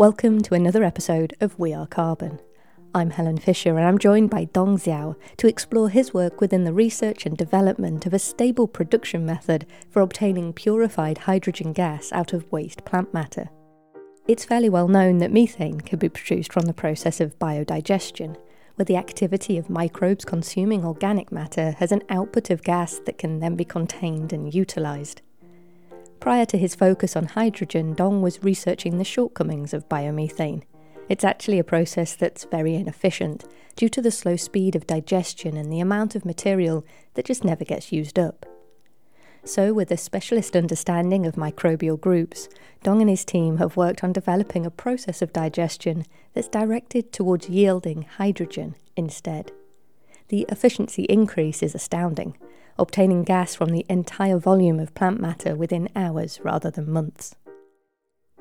Welcome to another episode of We Are Carbon. I'm Helen Fisher and I'm joined by Dong Xiao to explore his work within the research and development of a stable production method for obtaining purified hydrogen gas out of waste plant matter. It's fairly well known that methane can be produced from the process of biodigestion, where the activity of microbes consuming organic matter has an output of gas that can then be contained and utilised. Prior to his focus on hydrogen, Dong was researching the shortcomings of biomethane. It's actually a process that's very inefficient due to the slow speed of digestion and the amount of material that just never gets used up. So, with a specialist understanding of microbial groups, Dong and his team have worked on developing a process of digestion that's directed towards yielding hydrogen instead. The efficiency increase is astounding, obtaining gas from the entire volume of plant matter within hours rather than months.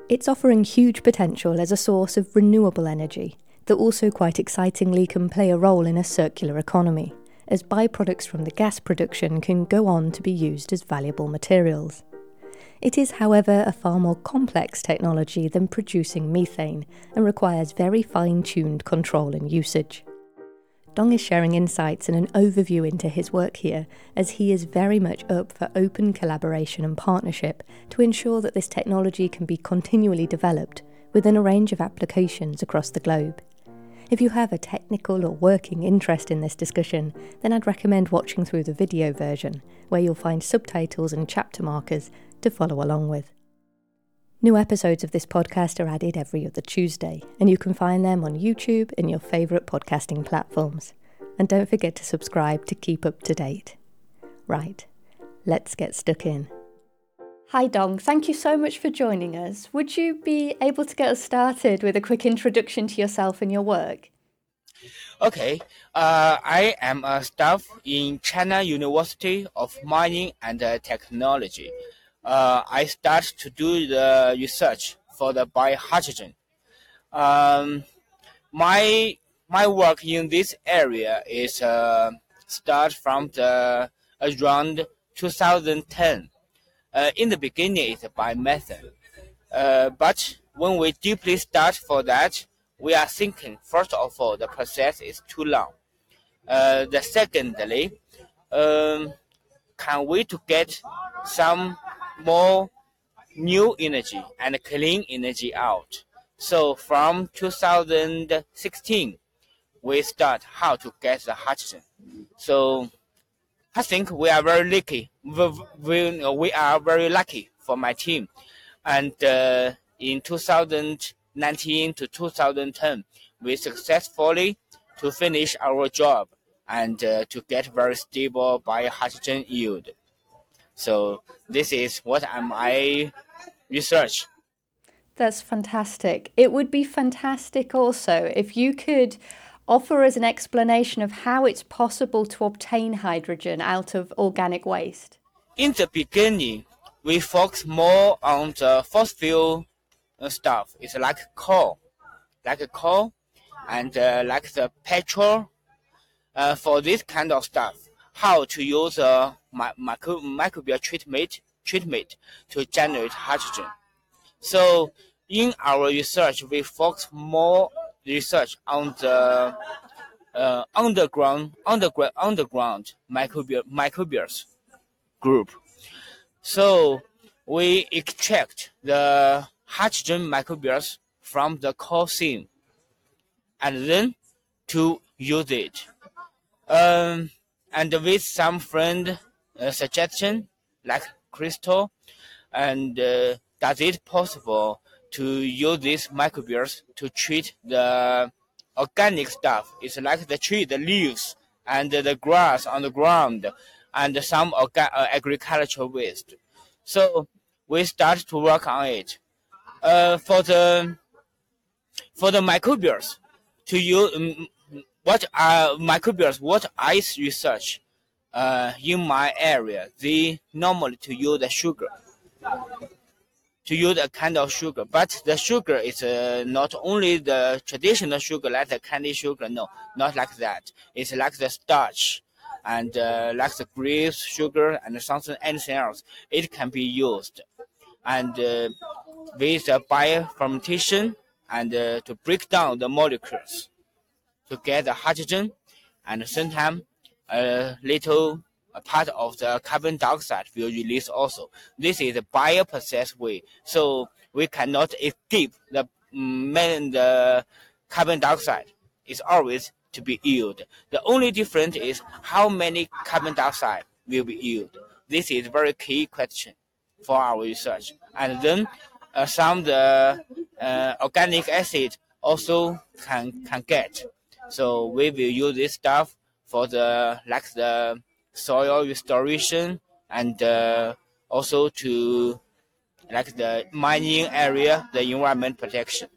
It's offering huge potential as a source of renewable energy that also quite excitingly can play a role in a circular economy, as byproducts from the gas production can go on to be used as valuable materials. It is, however, a far more complex technology than producing methane and requires very fine tuned control and usage. Dong is sharing insights and an overview into his work here, as he is very much up for open collaboration and partnership to ensure that this technology can be continually developed within a range of applications across the globe. If you have a technical or working interest in this discussion, then I'd recommend watching through the video version, where you'll find subtitles and chapter markers to follow along with. New episodes of this podcast are added every other Tuesday, and you can find them on YouTube and your favourite podcasting platforms. And don't forget to subscribe to keep up to date. Right, let's get stuck in. Hi, Dong. Thank you so much for joining us. Would you be able to get us started with a quick introduction to yourself and your work? Okay, uh, I am a staff in China University of Mining and Technology uh, I start to do the research for the biohydrogen. Um, my my work in this area is uh, start from the around 2010. Uh, in the beginning, it's biomethane, uh, but when we deeply start for that, we are thinking first of all the process is too long. Uh, the secondly, um, can we to get some more new energy and clean energy out. So from 2016, we start how to get the hydrogen. So I think we are very lucky. We, we are very lucky for my team. And uh, in 2019 to 2010, we successfully to finish our job and uh, to get very stable biohydrogen yield. So this is what am I research. That's fantastic. It would be fantastic also if you could offer us an explanation of how it's possible to obtain hydrogen out of organic waste. In the beginning, we focus more on the fossil uh, stuff. It's like coal, like coal, and uh, like the petrol. Uh, for this kind of stuff, how to use micro, microbial treatment treatment to generate hydrogen. So in our research, we focus more research on the uh, underground underground underground microbial microbials group. So we extract the hydrogen microbials from the coal seam and then to use it. Um, and with some friend suggestion like crystal and uh, does it possible to use these microbials to treat the organic stuff? It's like the tree the leaves and the grass on the ground and some orga- uh, agricultural waste. So we start to work on it. Uh, for the for the microbials to use um, what are microbials? What I research uh, in my area, they normally to use the sugar, to use a kind of sugar. But the sugar is uh, not only the traditional sugar like the candy sugar. No, not like that. It's like the starch and uh, like the grape sugar and something anything else. It can be used, and uh, with the biofermentation and uh, to break down the molecules to get the hydrogen and sometimes a little a part of the carbon dioxide will release also. This is a bioprocess way, so we cannot escape the main the carbon dioxide. It's always to be used. The only difference is how many carbon dioxide will be used. This is very key question for our research. And then uh, some the uh, organic acid also can can get. So we will use this stuff for the like the soil restoration and uh, also to like the mining area, the environment protection.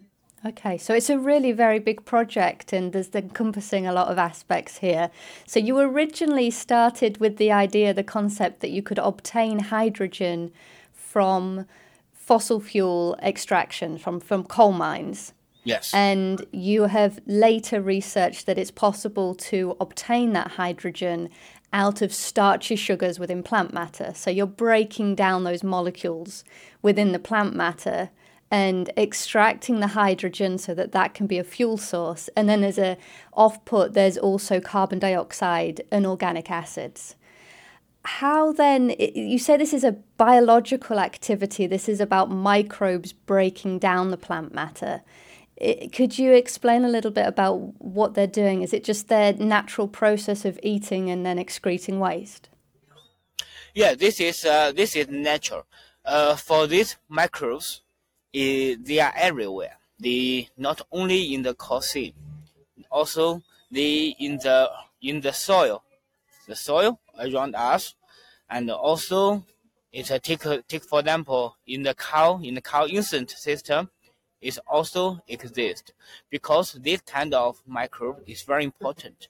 Okay, so it's a really very big project and there's encompassing a lot of aspects here. So you originally started with the idea, the concept that you could obtain hydrogen from fossil fuel extraction from, from coal mines. Yes. And you have later researched that it's possible to obtain that hydrogen out of starchy sugars within plant matter. So you're breaking down those molecules within the plant matter and extracting the hydrogen so that that can be a fuel source. And then as a off-put, there's also carbon dioxide and organic acids. How then, you say this is a biological activity, this is about microbes breaking down the plant matter. Could you explain a little bit about what they're doing? Is it just their natural process of eating and then excreting waste? Yeah, this is uh, this is natural. Uh, for these microbes, they are everywhere. They not only in the seam, also they in the in the soil, the soil around us, and also it's a take take for example in the cow in the cow insect system, it also exist because this kind of microbe is very important.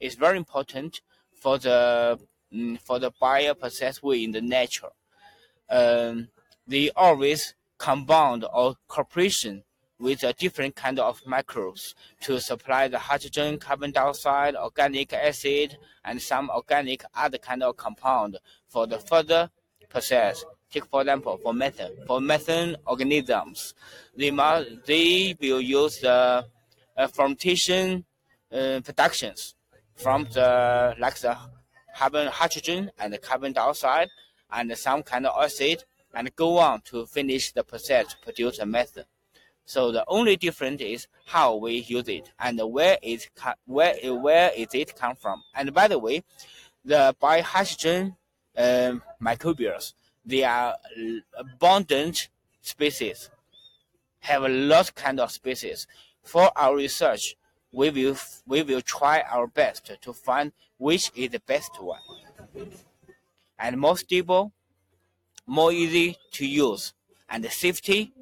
It's very important for the mm, for the bioprocess way in the nature. Um, they always combined or cooperation with a different kind of microbes to supply the hydrogen, carbon dioxide, organic acid, and some organic other kind of compound for the further process. Take for example, for methane. For methane organisms, they must they will use the uh, fermentation uh, productions from the like the carbon, hydrogen, and the carbon dioxide, and some kind of acid and go on to finish the process to produce a method. So the only difference is how we use it and where it where where is it come from. And by the way, the biohydrogen um, microbials they are abundant species, have a lot kind of species. For our research, we will we will try our best to find which is the best one and more stable more easy to use and safety,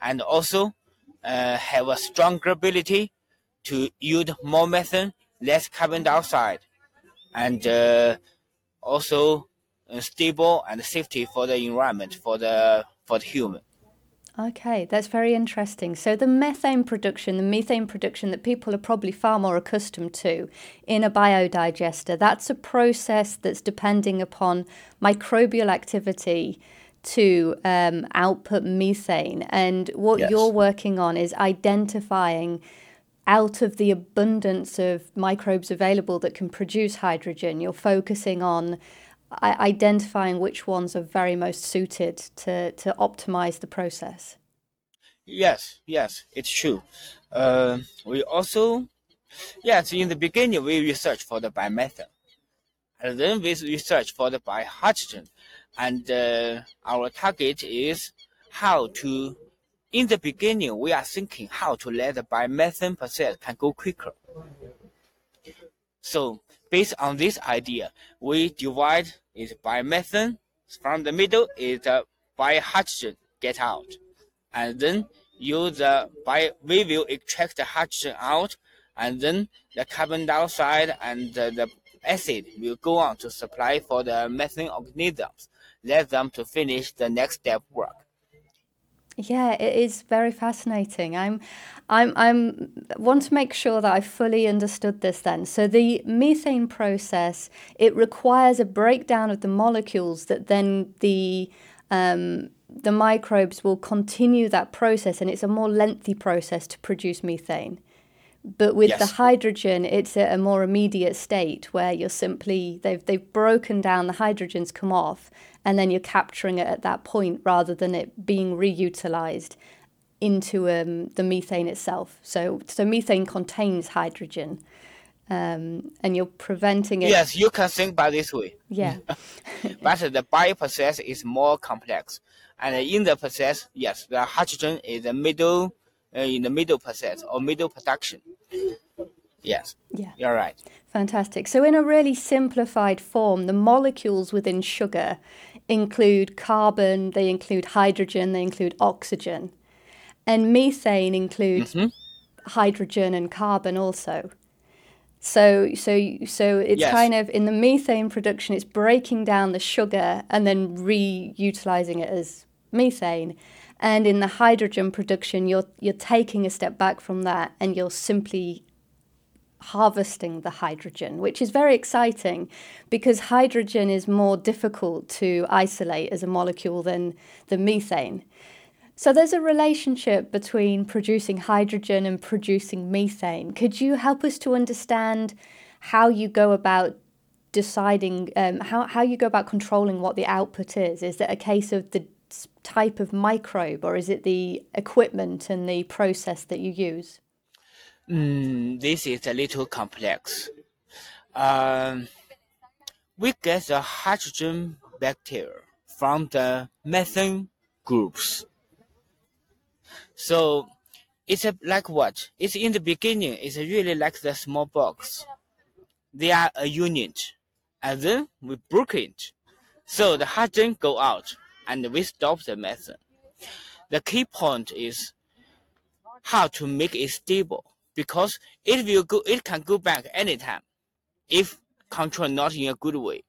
and also uh, have a stronger ability to yield more methane, less carbon dioxide, and uh, also stable and safety for the environment for the for the human. Okay, that's very interesting. So, the methane production, the methane production that people are probably far more accustomed to in a biodigester, that's a process that's depending upon microbial activity to um, output methane. And what yes. you're working on is identifying out of the abundance of microbes available that can produce hydrogen, you're focusing on identifying which ones are very most suited to, to optimize the process. Yes, yes, it's true. Uh, we also, yes, in the beginning we research for the biomethane, and then we research for the biohydrogen, and uh, our target is how to. In the beginning, we are thinking how to let the biomethane process can go quicker. So based on this idea, we divide it biomethane. From the middle is biohydrogen get out. And then use the bio, we will extract the hydrogen out and then the carbon dioxide and the, the acid will go on to supply for the methane organisms. Let them to finish the next step work. Yeah, it is very fascinating. I'm, I'm, I'm want to make sure that I fully understood this. Then, so the methane process it requires a breakdown of the molecules that then the um, the microbes will continue that process and it's a more lengthy process to produce methane. But with yes. the hydrogen, it's at a more immediate state where you're simply they've they've broken down the hydrogens come off, and then you're capturing it at that point rather than it being reutilized into um, the methane itself. So so methane contains hydrogen, um, and you're preventing it. Yes, you can think by this way. Yeah, but the bio process is more complex, and in the process, yes, the hydrogen is the middle uh, in the middle process or middle production. Yes. Yeah. You're right. Fantastic. So, in a really simplified form, the molecules within sugar include carbon, they include hydrogen, they include oxygen. And methane includes mm-hmm. hydrogen and carbon also. So, so, so it's yes. kind of in the methane production, it's breaking down the sugar and then reutilizing it as methane. And in the hydrogen production, you're you're taking a step back from that and you're simply harvesting the hydrogen, which is very exciting because hydrogen is more difficult to isolate as a molecule than the methane. So there's a relationship between producing hydrogen and producing methane. Could you help us to understand how you go about deciding um, how, how you go about controlling what the output is? Is it a case of the type of microbe, or is it the equipment and the process that you use? Mm, this is a little complex. Um, we get the hydrogen bacteria from the methane groups. So it's a, like what? It's in the beginning, it's really like the small box. They are a unit, and then we break it. So the hydrogen go out and we stop the methane. The key point is how to make it stable because it will go it can go back anytime if control not in a good way.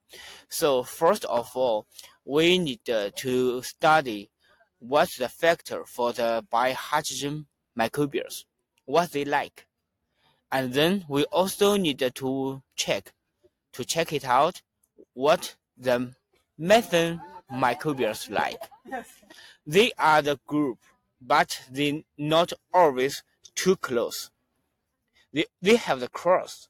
So first of all, we need uh, to study what's the factor for the biohydrogen microbials, what they like. And then we also need to check to check it out what the methane microbials like. They are the group, but they not always too close. They, they have the cross,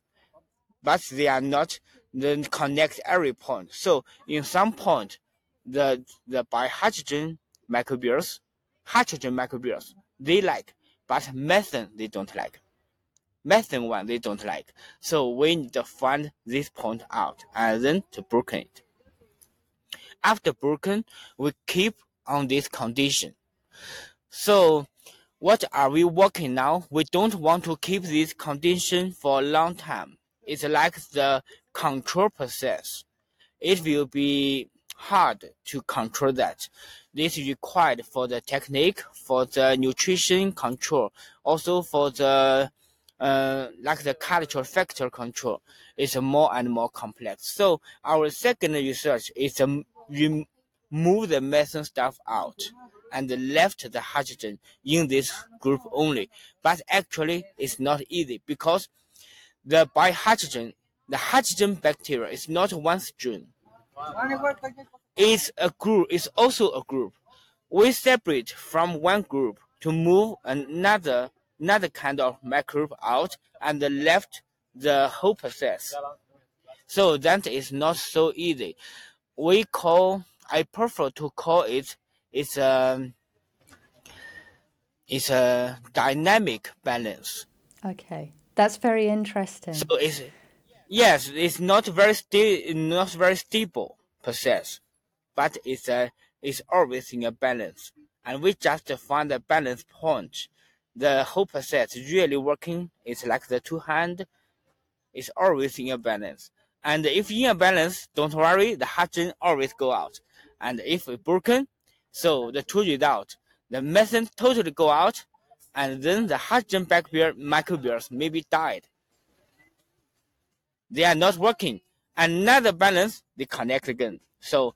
but they are not the connect every point. So in some point, the the biohydrogen microbials, hydrogen microbials, they like, but methane they don't like. Methane one they don't like. So we need to find this point out and then to broken it. After broken, we keep on this condition. So what are we working now? We don't want to keep this condition for a long time. It's like the control process. It will be hard to control that. This is required for the technique, for the nutrition control, also for the uh, like the cultural factor control. It's more and more complex. So our second research is um, remove the methane stuff out and left the hydrogen in this group only. But actually, it's not easy because the biohydrogen, the hydrogen bacteria is not one strain. It's a group. It's also a group. We separate from one group to move another another kind of microbe out and left the whole process. So that is not so easy we call I prefer to call it it's a it's a dynamic balance. Okay, that's very interesting. So it's yes, it's not very sti- not very stable process, but it's a it's always in a balance, and we just find the balance point. The whole process really working. It's like the two hand. It's always in a balance. And if in a balance, don't worry, the hydrogen always go out. And if broken, so the two result, the methane totally go out, and then the hydrogen bacteria microbials maybe died. They are not working. Another balance, they connect again. So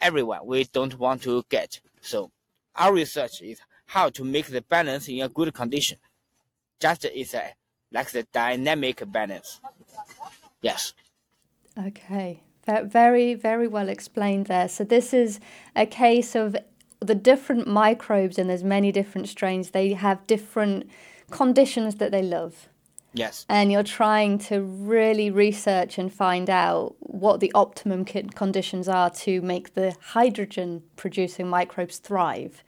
everyone we don't want to get. So our research is how to make the balance in a good condition. Just is a like the dynamic balance. Yes. Okay, Very, very well explained there. So, this is a case of the different microbes, and there's many different strains, they have different conditions that they love. Yes. And you're trying to really research and find out what the optimum conditions are to make the hydrogen producing microbes thrive,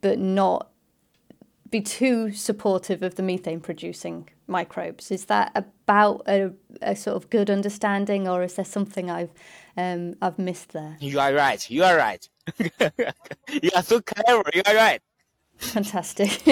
but not be too supportive of the methane producing microbes. Is that about a, a, sort of good understanding, or is there something I've um, I've missed there? You are right. You are right. you are so clever. You are right. Fantastic.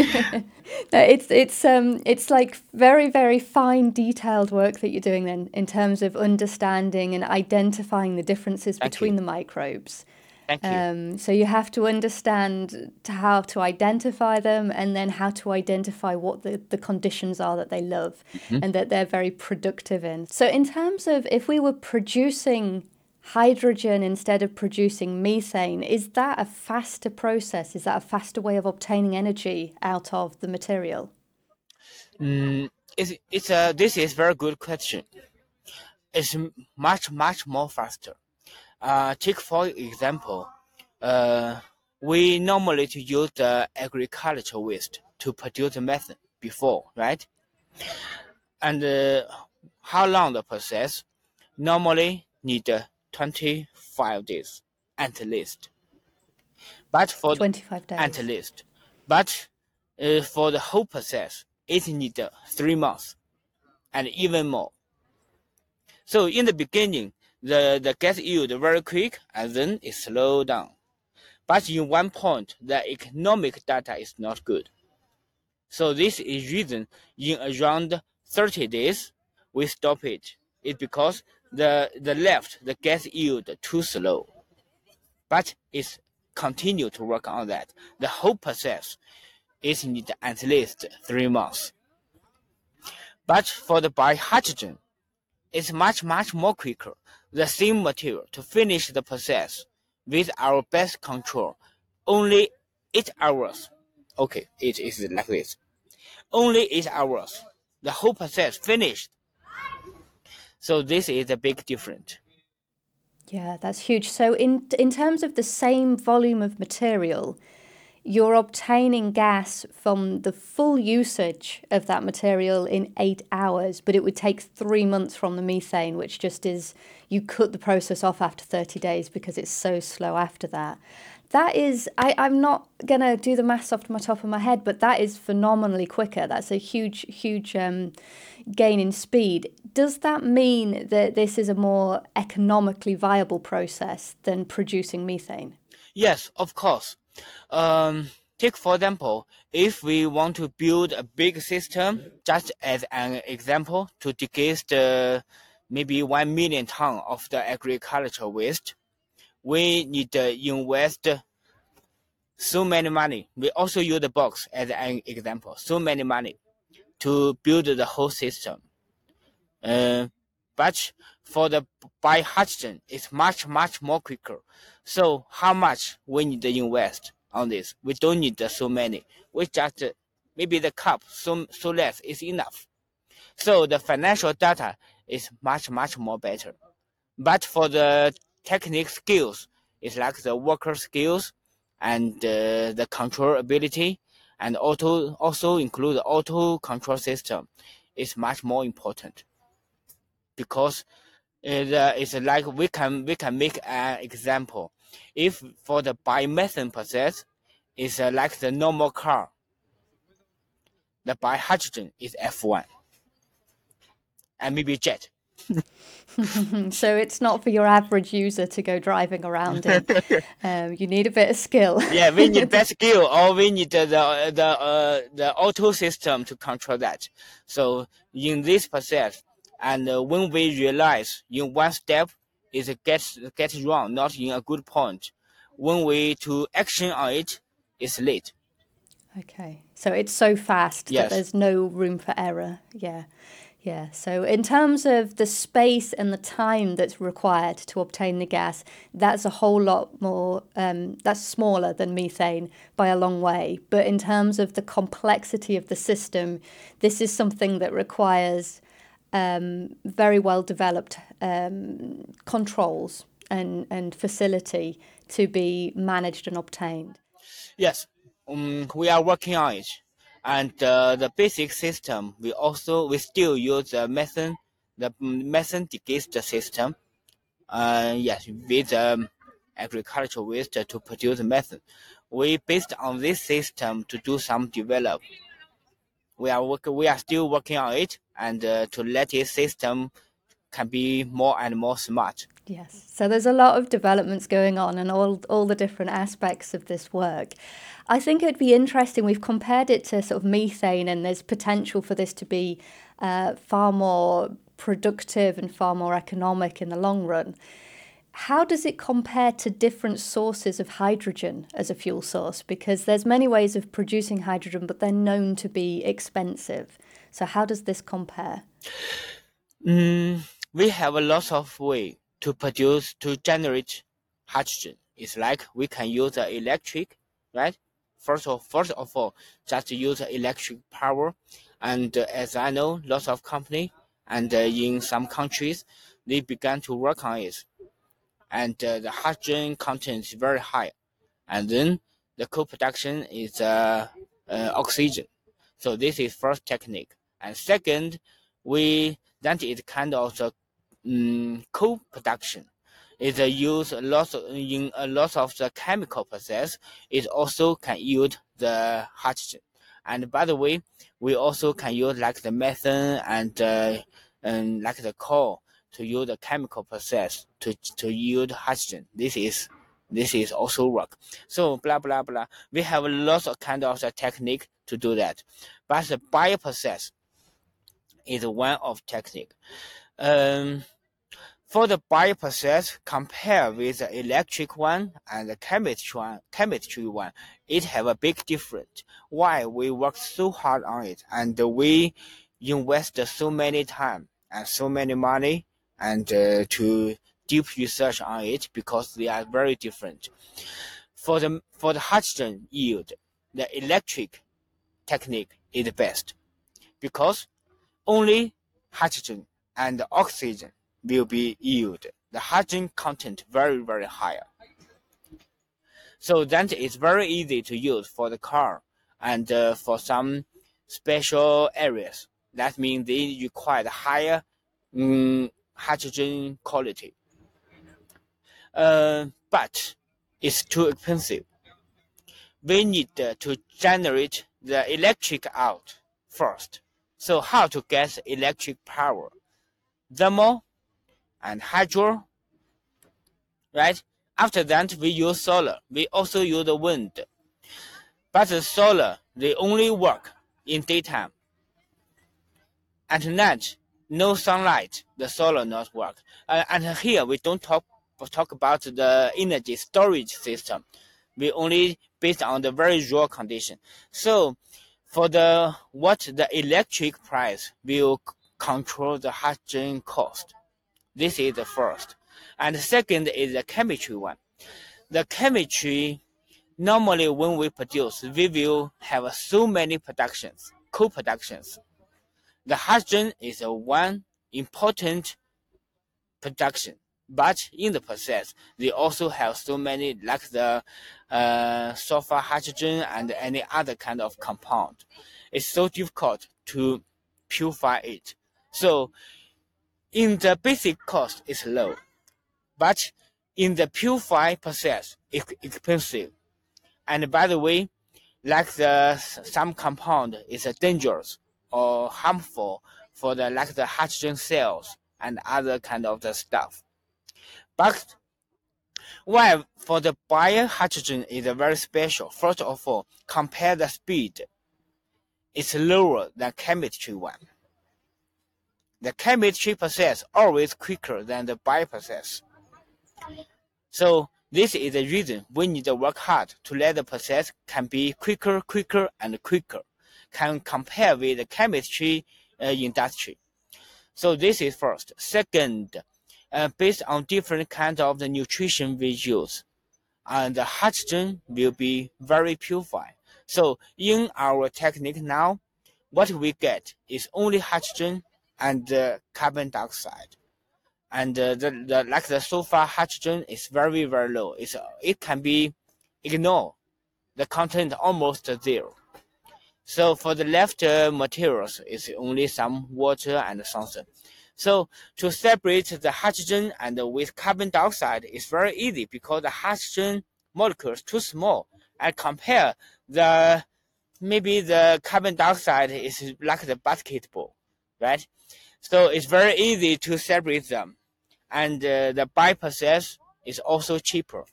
it's it's um it's like very very fine detailed work that you're doing then in terms of understanding and identifying the differences Thank between you. the microbes. Thank you. Um, so you have to understand to how to identify them and then how to identify what the, the conditions are that they love Mm-hmm. and that they're very productive in. So in terms of if we were producing hydrogen instead of producing methane, is that a faster process? Is that a faster way of obtaining energy out of the material? Mm, it's it's a this is very good question. It's much much more faster. Uh, take for example, uh, we normally to use the agricultural waste to produce methane before, right? And uh, how long the process? Normally need uh, 25 days at least. But for 25 days. at least. But uh, for the whole process, it needs uh, three months and even more. So in the beginning, the, the gas yield very quick and then it slow down. But in one point, the economic data is not good. So this is reason in around 30 days, we stop it. It's because the, the left, the gas yield too slow. But it's continue to work on that. The whole process is need at least three months. But for the biohydrogen, it's much, much more quicker. The same material to finish the process with our best control, only eight hours. Okay, it is like this. Only eight hours. The whole process finished. So this is a big difference. Yeah, that's huge. So in in terms of the same volume of material, you're obtaining gas from the full usage of that material in eight hours, but it would take three months from the methane, which just is you cut the process off after 30 days because it's so slow after that. That is, I, I'm not going to do the maths off my top of my head, but that is phenomenally quicker. That's a huge, huge um, gain in speed. Does that mean that this is a more economically viable process than producing methane? Yes, of course. Um, take for example, if we want to build a big system, just as an example, to decrease the maybe one million ton of the agricultural waste, we need to invest so many money. We also use the box as an example. So many money to build the whole system. Uh, but for the biohydrogen, it's much much more quicker. So how much we need to invest on this? We don't need so many. We just uh, maybe the cup so so less is enough. So the financial data is much much more better. But for the technical skills, it's like the worker skills and uh, the control ability and auto also include the auto control system is much more important because it, uh, it's like we can we can make an example if for the biomethane process it's uh, like the normal car the biohydrogen is f1 and maybe jet so it's not for your average user to go driving around in. um, you need a bit of skill. yeah, we need that skill, or we need the the the, uh, the auto system to control that. So in this process, and uh, when we realize in one step is gets gets wrong, not in a good point, when we to action on it, it's late. Okay, so it's so fast Yes. that there's no room for error. Yeah. Yeah, so in terms of the space and the time that's required to obtain the gas, that's a whole lot more, um, that's smaller than methane by a long way. But in terms of the complexity of the system, this is something that requires um, very well developed um, controls and, and facility to be managed and obtained. Yes, um, we are working on it. And uh, the basic system, we also we still use the method, the method digest system. Uh, yes, with um, agricultural waste to produce method. We based on this system to do some develop. We are work, we are still working on it and uh, to let this system can be more and more smart. Yes. So there's a lot of developments going on and all all the different aspects of this work. I think it'd be interesting. We've compared it to sort of methane, and there's potential for this to be uh, far more productive and far more economic in the long run. How does it compare to different sources of hydrogen as a fuel source? Because there's many ways of producing hydrogen, but they're known to be expensive. So how does this compare? Mm, we have a lot of way to produce to generate hydrogen. It's like we can use the electric, right? First of first of all, just use electric power, and uh, as I know, lots of company and uh, in some countries they began to work on it, and uh, the hydrogen content is very high, and then the co-production is uh, uh, oxygen. So this is first technique, and second, we that is kind of the um, co-production is used a lot of, in a lot of the chemical process. It also can yield the hydrogen. And by the way, we also can use like the methane and uh, and like the coal to use the chemical process to to yield hydrogen. This is this is also work. So blah blah blah. We have lots of kind of the technique to do that, but the bioprocess is one of technique. Um, for the bioprocess, compare with the electric one and the chemistry one, chemistry one, it have a big difference. Why we work so hard on it and we invest so many time and so many money and uh, to deep research on it because they are very different. For the for the hydrogen yield, the electric technique is the best because only hydrogen and oxygen will be yield. The hydrogen content very, very higher. So that is very easy to use for the car and uh, for some special areas. That means they require higher um, hydrogen quality. Uh, but it's too expensive. We need uh, to generate the electric out first. So how to get electric power? Thermal and hydro, right? After that, we use solar. We also use the wind. But the solar, they only work in daytime. At night, no sunlight, the solar not work. Uh, and here we don't talk talk about the energy storage system. We only based on the very raw condition. So, for the what the electric price will control the hydrogen cost. This is the first. And the second is the chemistry one. The chemistry, normally when we produce, we will have so many productions, co-productions. The hydrogen is one important production, but in the process, they also have so many like the uh, sulfur hydrogen and any other kind of compound. It's so difficult to purify it. So in the basic cost it's low, but in the purify process it's expensive. And by the way, like the some compound is dangerous or harmful for the like the hydrogen cells and other kind of the stuff. But why for the biohydrogen is very special. First of all, compare the speed. It's lower than chemistry one. The chemistry process always quicker than the bio process. So this is the reason we need to work hard to let the process can be quicker, quicker, and quicker, can compare with the chemistry uh, industry. So this is first. Second, uh, based on different kinds of the nutrition we use, and the hydrogen will be very purified. So in our technique now, what we get is only hydrogen and uh, carbon dioxide. And uh, the, the like the sulfur hydrogen is very very low. It's it can be ignored. The content almost zero. So for the left uh, materials, it's only some water and something. So to separate the hydrogen and with carbon dioxide is very easy because the hydrogen molecule is too small. I compare the maybe the carbon dioxide is like the basketball, right? So it's very easy to separate them. And uh, the bioprocess is also cheaper.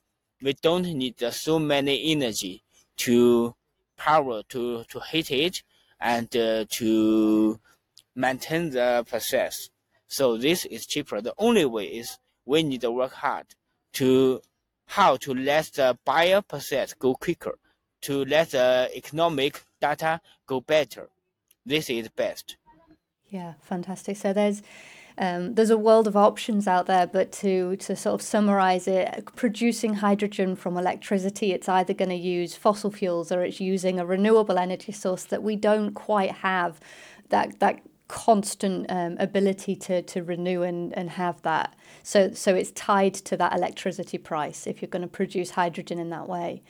We don't need uh, so many energy to power to, to heat it and uh, to maintain the process. So this is cheaper. The only way is we need to work hard to how to let the bio process go quicker, to let the economic data go better. This is best. Yeah, fantastic. So there's um, there's a world of options out there, but to to sort of summarize it, producing hydrogen from electricity, it's either going to use fossil fuels or it's using a renewable energy source that we don't quite have that that constant um, ability to to renew and, and have that. So so it's tied to that electricity price if you're going to produce hydrogen in that way.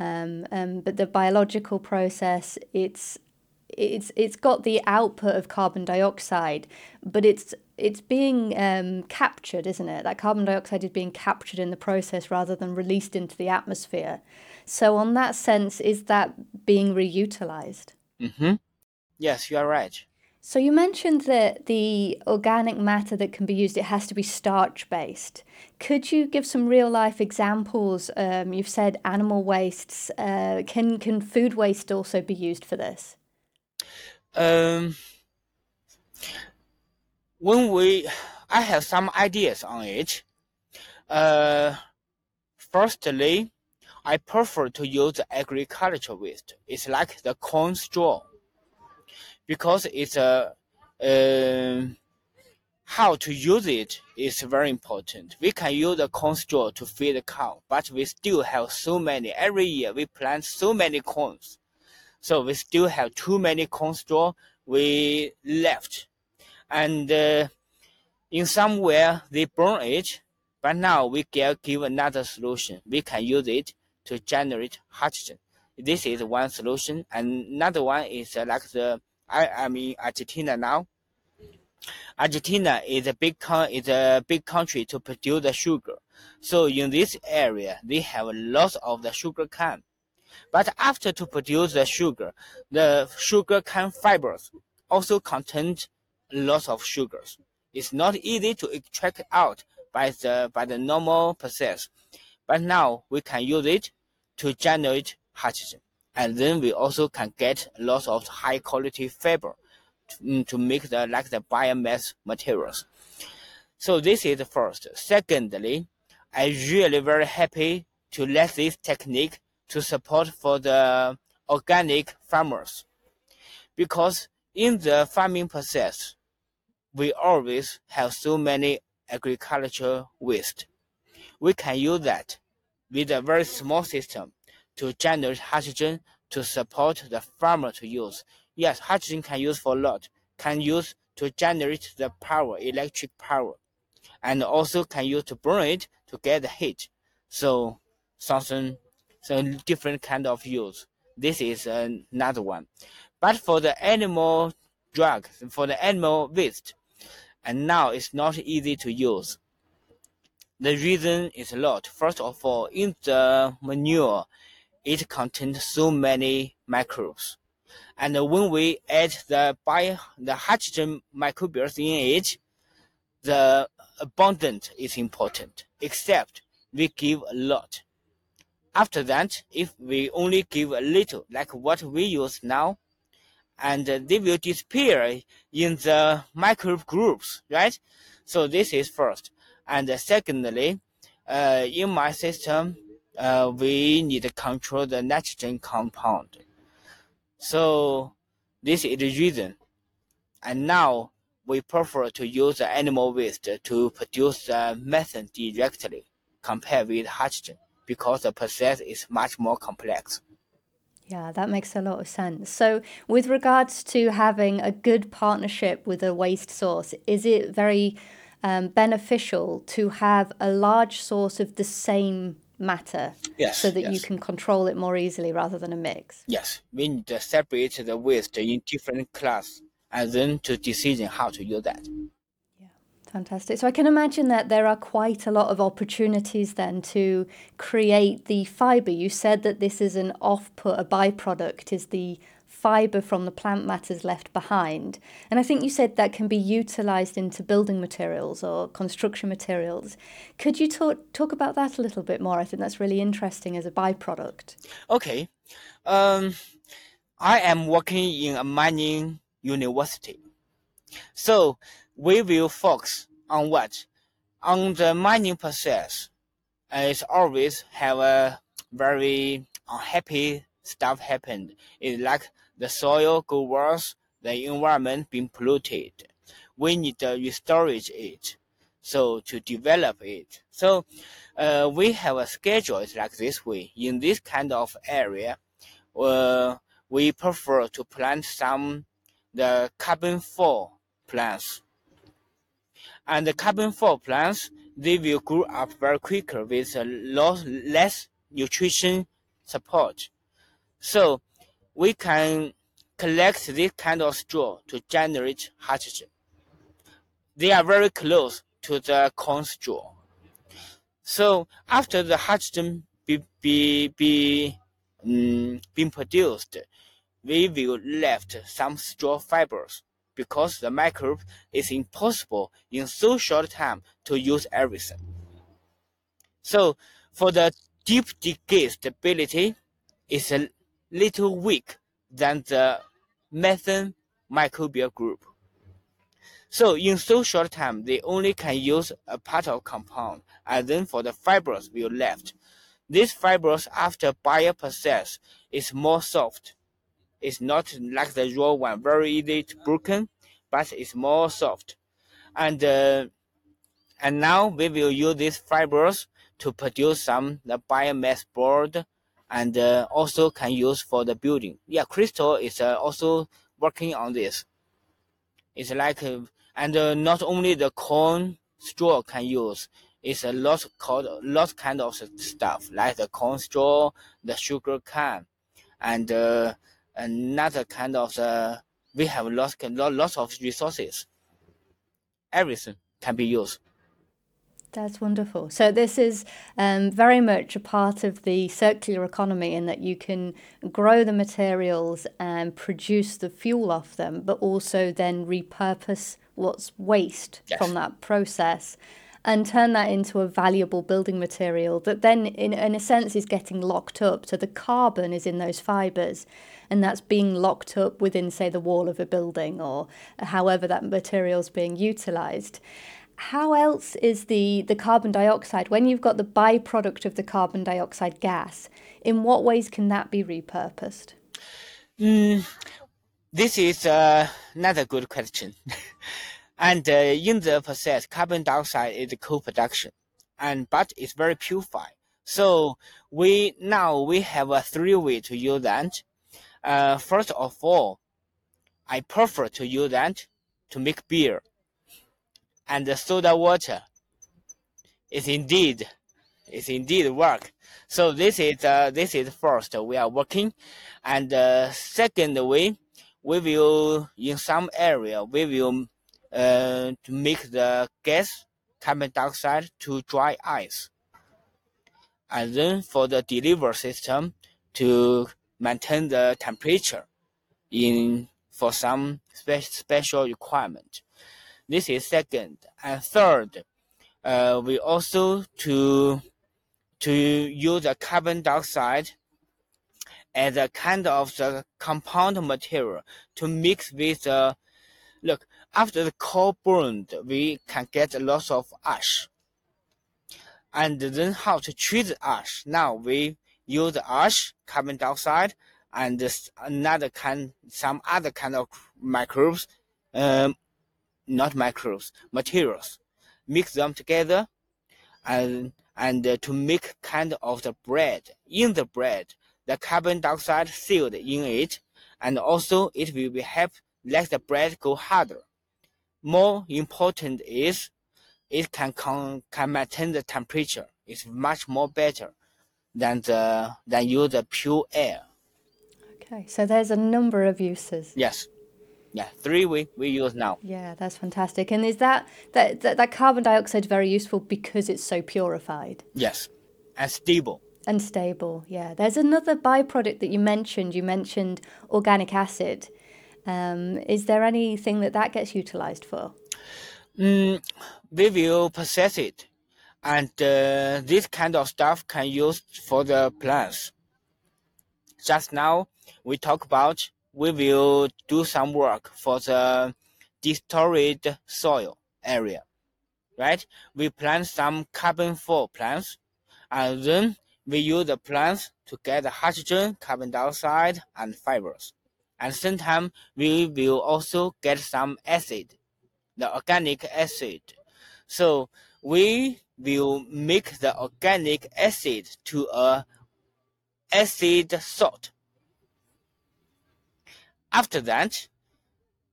Um, um, but the biological process, it's it's it's got the output of carbon dioxide, but it's it's being um, captured, isn't it? That carbon dioxide is being captured in the process rather than released into the atmosphere. So, on that sense, is that being reutilized? Mm-hmm. Yes, you are right. So you mentioned that the organic matter that can be used it has to be starch based. Could you give some real life examples? Um, you've said animal wastes. Uh, can can food waste also be used for this? Um, when we, I have some ideas on it. Uh, firstly, I prefer to use agriculture waste. It's like the corn straw because it's a uh, how to use it is very important. We can use the corn straw to feed the cow, but we still have so many. Every year we plant so many corns, so we still have too many corn straw we left, and uh, in somewhere they burn it. But now we get give another solution. We can use it to generate hydrogen. This is one solution, and another one is uh, like the I am in Argentina now. Argentina is a big con- is a big country to produce the sugar. So in this area, they have lots of the sugar cane. But after to produce the sugar, the sugar cane fibers also contain lots of sugars. It's not easy to extract out by the by the normal process. But now we can use it to generate hydrogen and then we also can get lots of high quality fiber to, mm, to make the like the biomass materials. So this is the first. Secondly, I really very happy to let this technique to support for the organic farmers because in the farming process, we always have so many agriculture waste. We can use that with a very small system to generate hydrogen to support the farmer to use. Yes, hydrogen can use for a lot, can use to generate the power, electric power, and also can use to burn it to get the heat. So something, so different kind of use. This is another one. But for the animal drug, for the animal waste, and now it's not easy to use. The reason is a lot. First of all, in the manure, it contains so many microbes. And when we add the bio, the hydrogen microbes in it, the abundant is important, except we give a lot. After that, if we only give a little, like what we use now, and they will disappear in the microbe groups, right? So this is first. And secondly, uh, in my system, uh, we need to control the nitrogen compound. So this is the reason. And now we prefer to use animal waste to produce methane directly compared with hydrogen because the process is much more complex. Yeah, that makes a lot of sense. So, with regards to having a good partnership with a waste source, is it very um, beneficial to have a large source of the same matter yes, so that yes. you can control it more easily rather than a mix? Yes, we need to separate the waste in different class and then to decision how to use that. Fantastic. So I can imagine that there are quite a lot of opportunities then to create the fiber. You said that this is an off-put, a byproduct is the fiber from the plant matters left behind. And I think you said that can be utilized into building materials or construction materials. Could you talk talk about that a little bit more? I think that's really interesting as a byproduct. Okay. Um I am working in a mining university. So we will focus on what? On the mining process. It's always have a very unhappy stuff happened. It's like the soil go worse, the environment being polluted. We need to restore it. So to develop it. So uh, we have a schedule like this way. In this kind of area, uh, we prefer to plant some the carbon four plants and the carbon four plants they will grow up very quicker with a lot less nutrition support. So we can collect this kind of straw to generate hydrogen. They are very close to the corn straw. So after the hydrogen be be be um, being produced, we will left some straw fibers because the microbe is impossible in so short time to use everything. So for the deep decay stability is a little weak than the methane microbial group. So in so short time, they only can use a part of compound, and then for the fibers will left. These fibers after bioprocess is more soft it's not like the raw one, very easy to broken, but it's more soft. And uh, and now we will use these fibers to produce some the biomass board, and uh, also can use for the building. Yeah, Crystal is uh, also working on this. It's like uh, and uh, not only the corn straw can use. It's a lot called lot kind of stuff like the corn straw, the sugar cane, and uh, another kind of uh, we have lots lots of resources. Everything can be used. That's wonderful. So this is um, very much a part of the circular economy in that you can grow the materials and produce the fuel off them, but also then repurpose what's waste yes. from that process and turn that into a valuable building material that then in, in a sense is getting locked up so the carbon is in those fibers and that's being locked up within say the wall of a building or however that material is being utilized how else is the the carbon dioxide when you've got the byproduct of the carbon dioxide gas in what ways can that be repurposed mm, this is uh, another good question And uh, in the process, carbon dioxide is a co-production, and but it's very purified. So we now we have a three way to use that. Uh, first of all, I prefer to use that to make beer, and the soda water is indeed is indeed work. So this is uh, this is first we are working, and uh, second way we will in some area we will uh, to make the gas carbon dioxide to dry ice. And then for the delivery system to maintain the temperature in for some spe special requirement. This is second. And third, uh, we also to to use the carbon dioxide as a kind of the compound material to mix with the uh, look after the coal burned, we can get a lot of ash. And then how to treat the ash? Now we use ash, carbon dioxide, and another kind, some other kind of microbes, um, not microbes, materials. Mix them together, and and uh, to make kind of the bread. In the bread, the carbon dioxide sealed in it, and also it will be help let the bread go harder. More important is it can con- can maintain the temperature. It's much more better than the than use the pure air. Okay, so there's a number of uses. Yes. Yeah, three we, we use now. Yeah, that's fantastic. And is that, that that that carbon dioxide very useful because it's so purified? Yes, and stable. And stable, yeah. There's another byproduct that you mentioned. You mentioned organic acid. Um, is there anything that that gets utilized for? Mm, we will process it, and uh, this kind of stuff can use for the plants. Just now we talk about we will do some work for the destroyed soil area, right? We plant some carbon four plants, and then we use the plants to get the hydrogen, carbon dioxide, and fibers. And sometimes we will also get some acid, the organic acid. So we will make the organic acid to a acid salt. After that,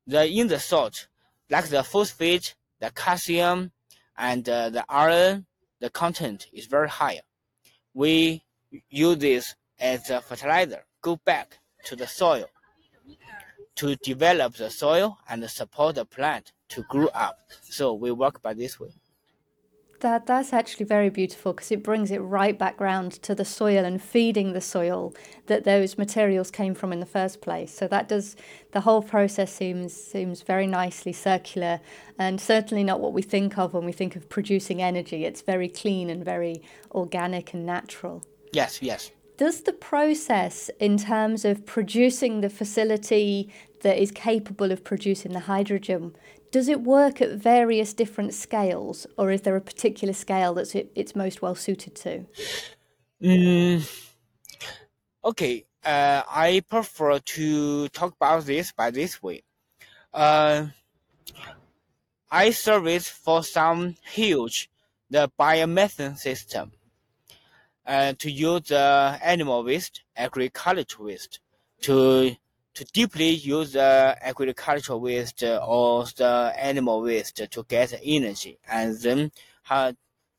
the in the salt, like the phosphate, the calcium, and uh, the iron, the content is very high we use this as a fertilizer, go back to the soil to develop the soil and support the plant to grow up. So we work by this way. That that's actually very beautiful because it brings it right back round to the soil and feeding the soil that those materials came from in the first place. So that does the whole process seems seems very nicely circular and certainly not what we think of when we think of producing energy. It's very clean and very organic and natural. Yes, yes. Does the process in terms of producing the facility that is capable of producing the hydrogen does it work at various different scales, or is there a particular scale that's it, it's most well suited to? Mm, okay, uh, I prefer to talk about this by this way. Uh, I service for some huge the biomethane system uh, to use the animal waste, agricultural waste to to deeply use the agricultural waste or the animal waste to get energy and then how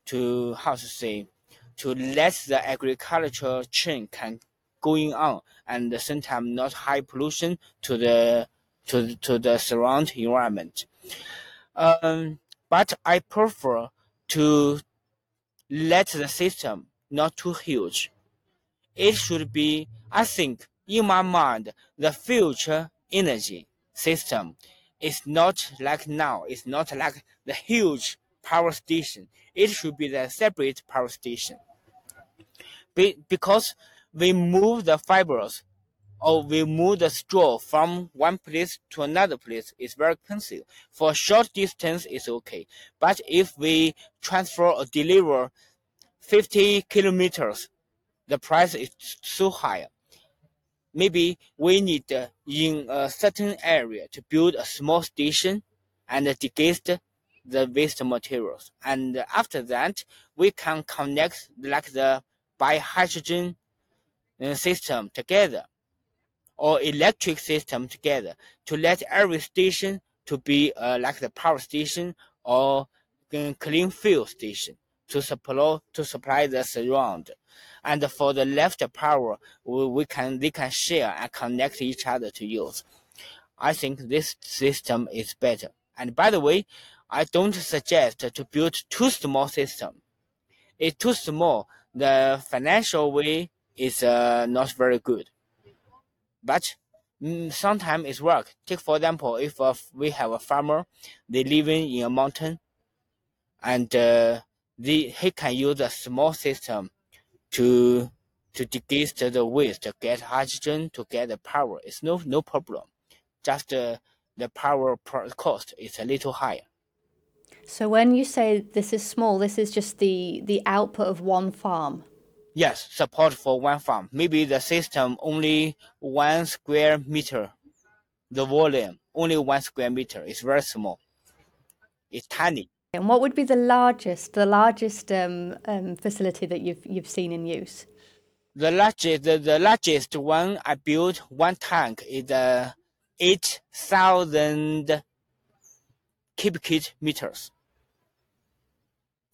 to how to say to let the agricultural chain can going on and sometimes not high pollution to the to to the surrounding environment. Um, but I prefer to let the system not too huge. It should be, I think, in my mind, the future energy system is not like now. It's not like the huge power station. It should be the separate power station. Be, because we move the fibers or we move the straw from one place to another place is very expensive. For short distance, it's okay. But if we transfer or deliver 50 kilometers, the price is so high maybe we need uh, in a certain area to build a small station and digest the waste materials. And after that, we can connect like the biohydrogen uh, system together or electric system together to let every station to be uh, like the power station or clean fuel station to supply to supply the surround and for the left power, we, we can they can share and connect each other to use. I think this system is better. And by the way, I don't suggest to build too small system. It's too small. The financial way is uh, not very good. But mm, sometimes it work. Take for example, if uh, we have a farmer, they living in a mountain, and uh, they, he can use a small system to to digest the waste, to get hydrogen, to get the power. It's no no problem. Just uh, the power cost is a little higher. So when you say this is small, this is just the the output of one farm. Yes, support for one farm. Maybe the system only one square meter, the volume only one square meter. It's very small. It's tiny. And what would be the largest, the largest um, um, facility that you've you've seen in use? the largest the, the largest one I built one tank is uh, eight thousand cubic meters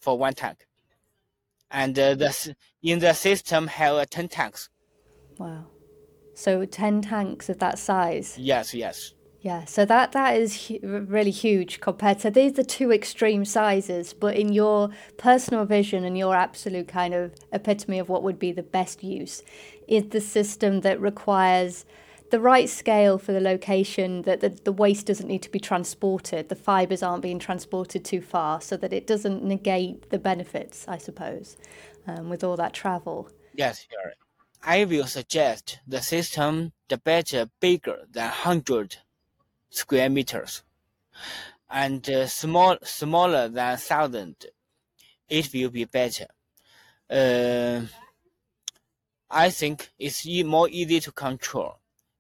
for one tank, and uh, the in the system have uh, ten tanks. Wow, so ten tanks of that size. Yes, yes. Yeah, so that that is hu- really huge compared to these are two extreme sizes, but in your personal vision and your absolute kind of epitome of what would be the best use is the system that requires the right scale for the location that the, the waste doesn't need to be transported the fibers aren't being transported too far so that it doesn't negate the benefits i suppose um, with all that travel Yes, you're. I will suggest the system the better bigger than 100 square meters and uh, small smaller than 1000 it will be better. Uh, I think it's e- more easy to control.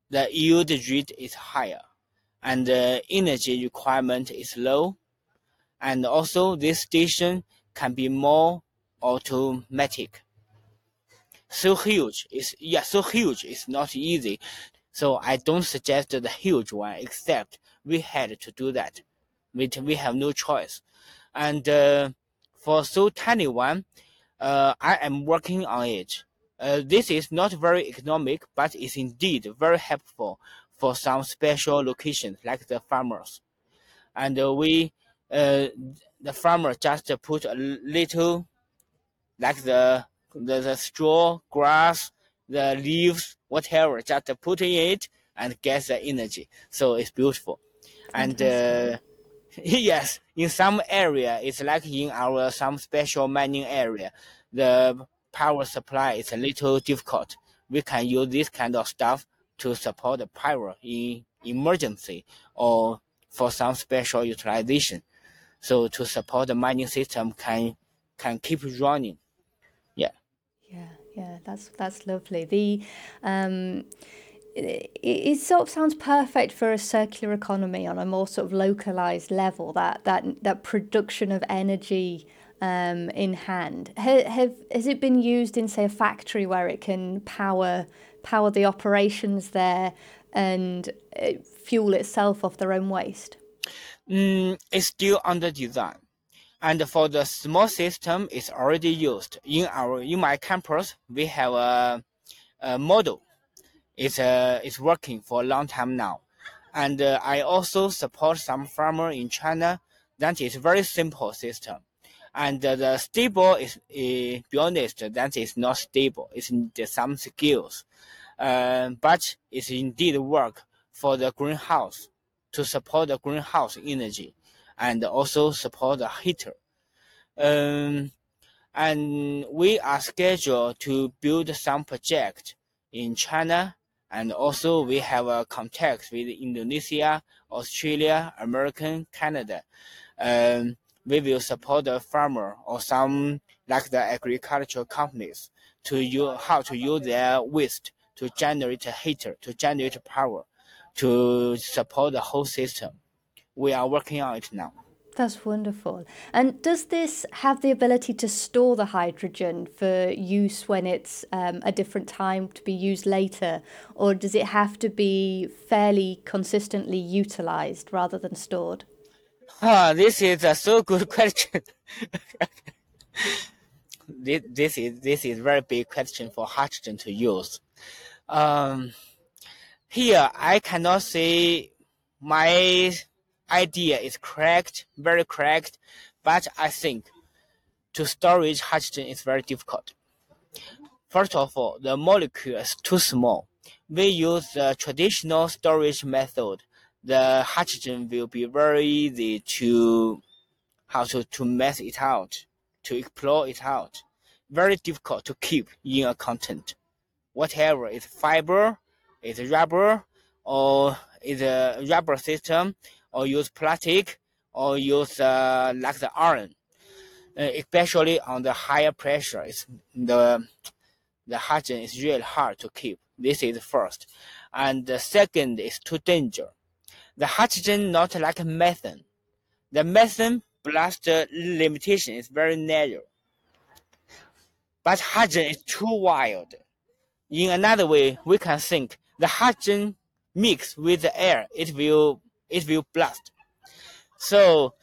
The yield rate is higher and the energy requirement is low and also this station can be more automatic so huge is yeah so huge is not easy so i don't suggest the huge one except we had to do that. We, we have no choice. And uh, for so tiny one uh, i am working on it. Uh, this is not very economic but is indeed very helpful for some special locations like the farmers. And uh, we uh, the farmer just put a little like the the, the straw, grass, the leaves, whatever, just put in it and get the energy. So it's beautiful. And uh, yes, in some area, it's like in our some special mining area, the power supply is a little difficult. We can use this kind of stuff to support the power in emergency or for some special utilization. So to support the mining system can can keep running. Yeah. Yeah, yeah, that's that's lovely. The um, it, it sort of sounds perfect for a circular economy on a more sort of localized level. That that that production of energy um, in hand. Ha, have has it been used in say a factory where it can power power the operations there and uh, fuel itself off their own waste? Mm, it's still under design. And for the small system, it's already used in our in my campus. We have a, a model. It's uh, it's working for a long time now, and uh, I also support some farmer in China. That is very simple system, and uh, the stable is, uh, be honest, that is not stable. It's some skills, uh, but it's indeed work for the greenhouse to support the greenhouse energy and also support the heater. Um, and we are scheduled to build some project in China, and also we have a contact with Indonesia, Australia, American, Canada. Um, we will support the farmer or some like the agricultural companies to use how to use their waste to generate heater, to generate power, to support the whole system. We are working on it now. That's wonderful. And does this have the ability to store the hydrogen for use when it's um, a different time to be used later? Or does it have to be fairly consistently utilized rather than stored? Ah, this is a so good question. this, this is this is very big question for hydrogen to use. Um, here I cannot say my idea is correct, very correct, but I think to storage hydrogen is very difficult. First of all, the molecule is too small. We use the traditional storage method. The hydrogen will be very easy to how to, to mess it out, to explore it out. Very difficult to keep in a content. Whatever is fiber, is rubber, or is a rubber system, or use plastic, or use uh, like the iron. Uh, especially on the higher pressure, it's the the hydrogen is really hard to keep. This is first, and the second is too danger. The hydrogen not like methane. The methane blast limitation is very narrow, but hydrogen is too wild. in another way, we can think the hydrogen mix with the air, it will it will blast. So,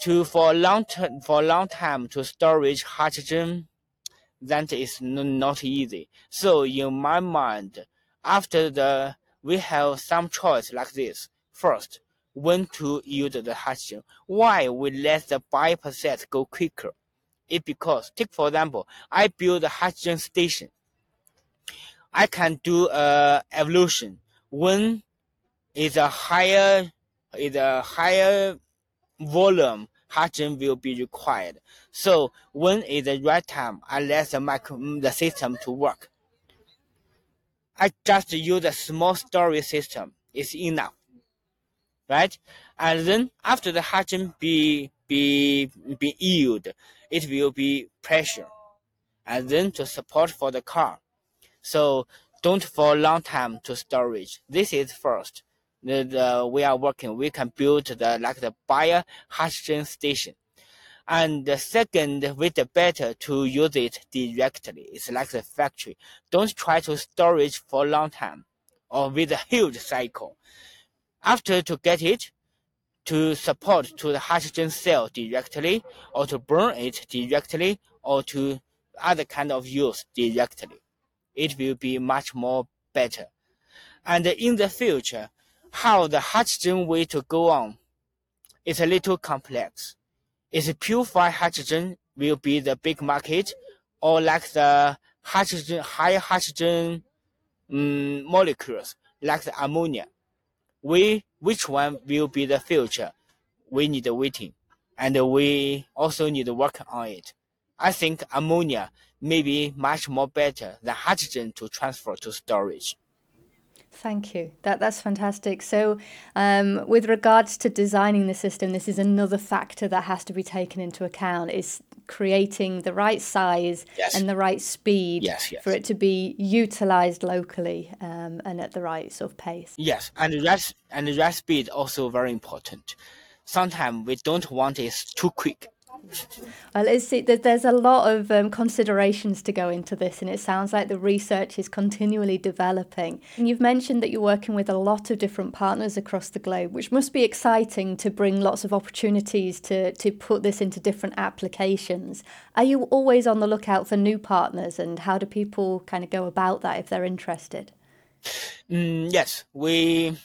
to for long term for long time to storage hydrogen, that is not easy. So in my mind, after the we have some choice like this. First, when to use the hydrogen. Why we let the process go quicker? It because take for example, I build a hydrogen station. I can do a evolution when is a higher is a higher volume hydrogen will be required. So when is the right time, let the micro, the system to work. I just use a small storage system. It's enough, right? And then after the hydrogen be be be yield, it will be pressure, and then to support for the car. So don't for long time to storage. This is first. The, the, uh, we are working. We can build the like the bio hydrogen station. And the second, with the better to use it directly. It's like the factory. Don't try to storage for a long time or with a huge cycle. After to get it, to support to the hydrogen cell directly or to burn it directly or to other kind of use directly it will be much more better. And in the future, how the hydrogen way to go on is a little complex. Is purified hydrogen will be the big market, or like the hydrogen high hydrogen um, molecules like the ammonia? We which one will be the future? We need waiting, and we also need to work on it. I think ammonia may be much more better than hydrogen to transfer to storage. Thank you. That that's fantastic. So, um, with regards to designing the system, this is another factor that has to be taken into account. Is creating the right size yes. and the right speed yes, yes. for it to be utilized locally um, and at the right sort of pace. Yes, and that and that speed also very important. Sometimes we don't want it too quick well, there's a lot of um, considerations to go into this, and it sounds like the research is continually developing. And you've mentioned that you're working with a lot of different partners across the globe, which must be exciting to bring lots of opportunities to, to put this into different applications. Are you always on the lookout for new partners, and how do people kind of go about that if they're interested? Mm, yes, we.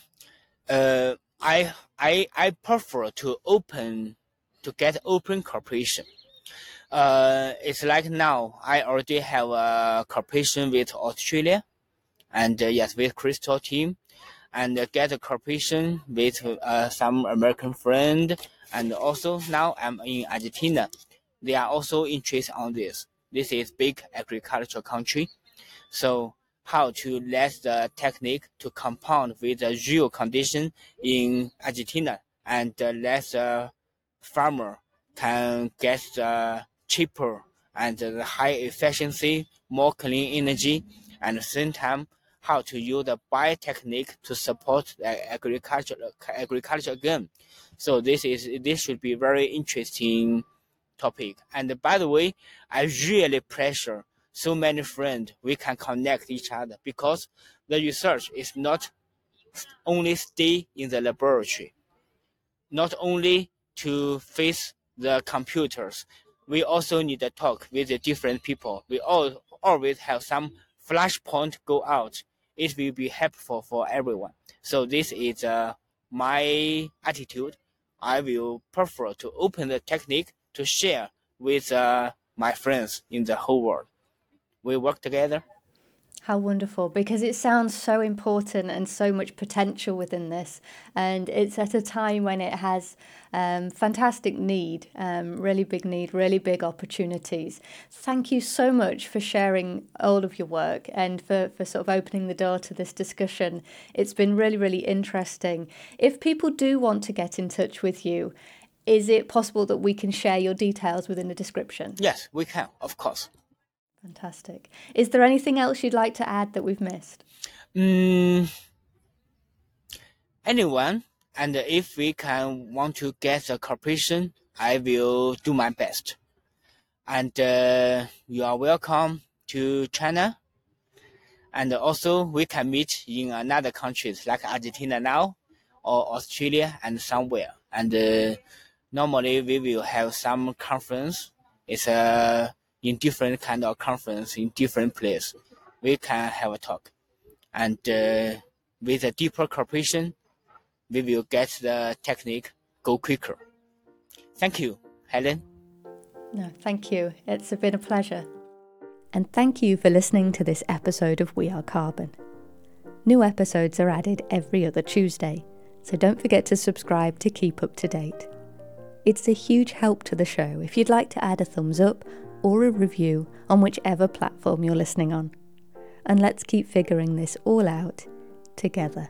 Uh, I I I prefer to open to get open cooperation. Uh, it's like now I already have a cooperation with Australia, and uh, yes, with Crystal team, and uh, get a cooperation with uh, some American friend, and also now I'm in Argentina. They are also interested on this. This is big agricultural country, so how to let the technique to compound with the real condition in Argentina and uh, let the farmer can get the cheaper and the high efficiency, more clean energy, and at the same time how to use the biotechnique to support the agriculture agriculture again. So this is this should be very interesting topic. And by the way, I really pressure so many friends we can connect each other because the research is not only stay in the laboratory, not only to face the computers. We also need to talk with the different people. We all always have some flashpoint go out. It will be helpful for everyone. So this is uh, my attitude. I will prefer to open the technique to share with uh, my friends in the whole world. We work together. How wonderful, because it sounds so important and so much potential within this. And it's at a time when it has um, fantastic need, um, really big need, really big opportunities. Thank you so much for sharing all of your work and for, for sort of opening the door to this discussion. It's been really, really interesting. If people do want to get in touch with you, is it possible that we can share your details within the description? Yes, we can, of course. Fantastic. Is there anything else you'd like to add that we've missed? Mm, anyone, and if we can want to get a cooperation, I will do my best. And uh, you are welcome to China. and also we can meet in another countries like Argentina now, or Australia and somewhere. And uh, normally we will have some conference. It's a uh, in different kind of conference in different place. We can have a talk, and uh, with a deeper cooperation, we will get the technique go quicker. Thank you, Helen. No, thank you. It's been a pleasure. And thank you for listening to this episode of We Are Carbon. New episodes are added every other Tuesday, so don't forget to subscribe to keep up to date. It's a huge help to the show if you'd like to add a thumbs up or a review on whichever platform you're listening on. And let's keep figuring this all out together.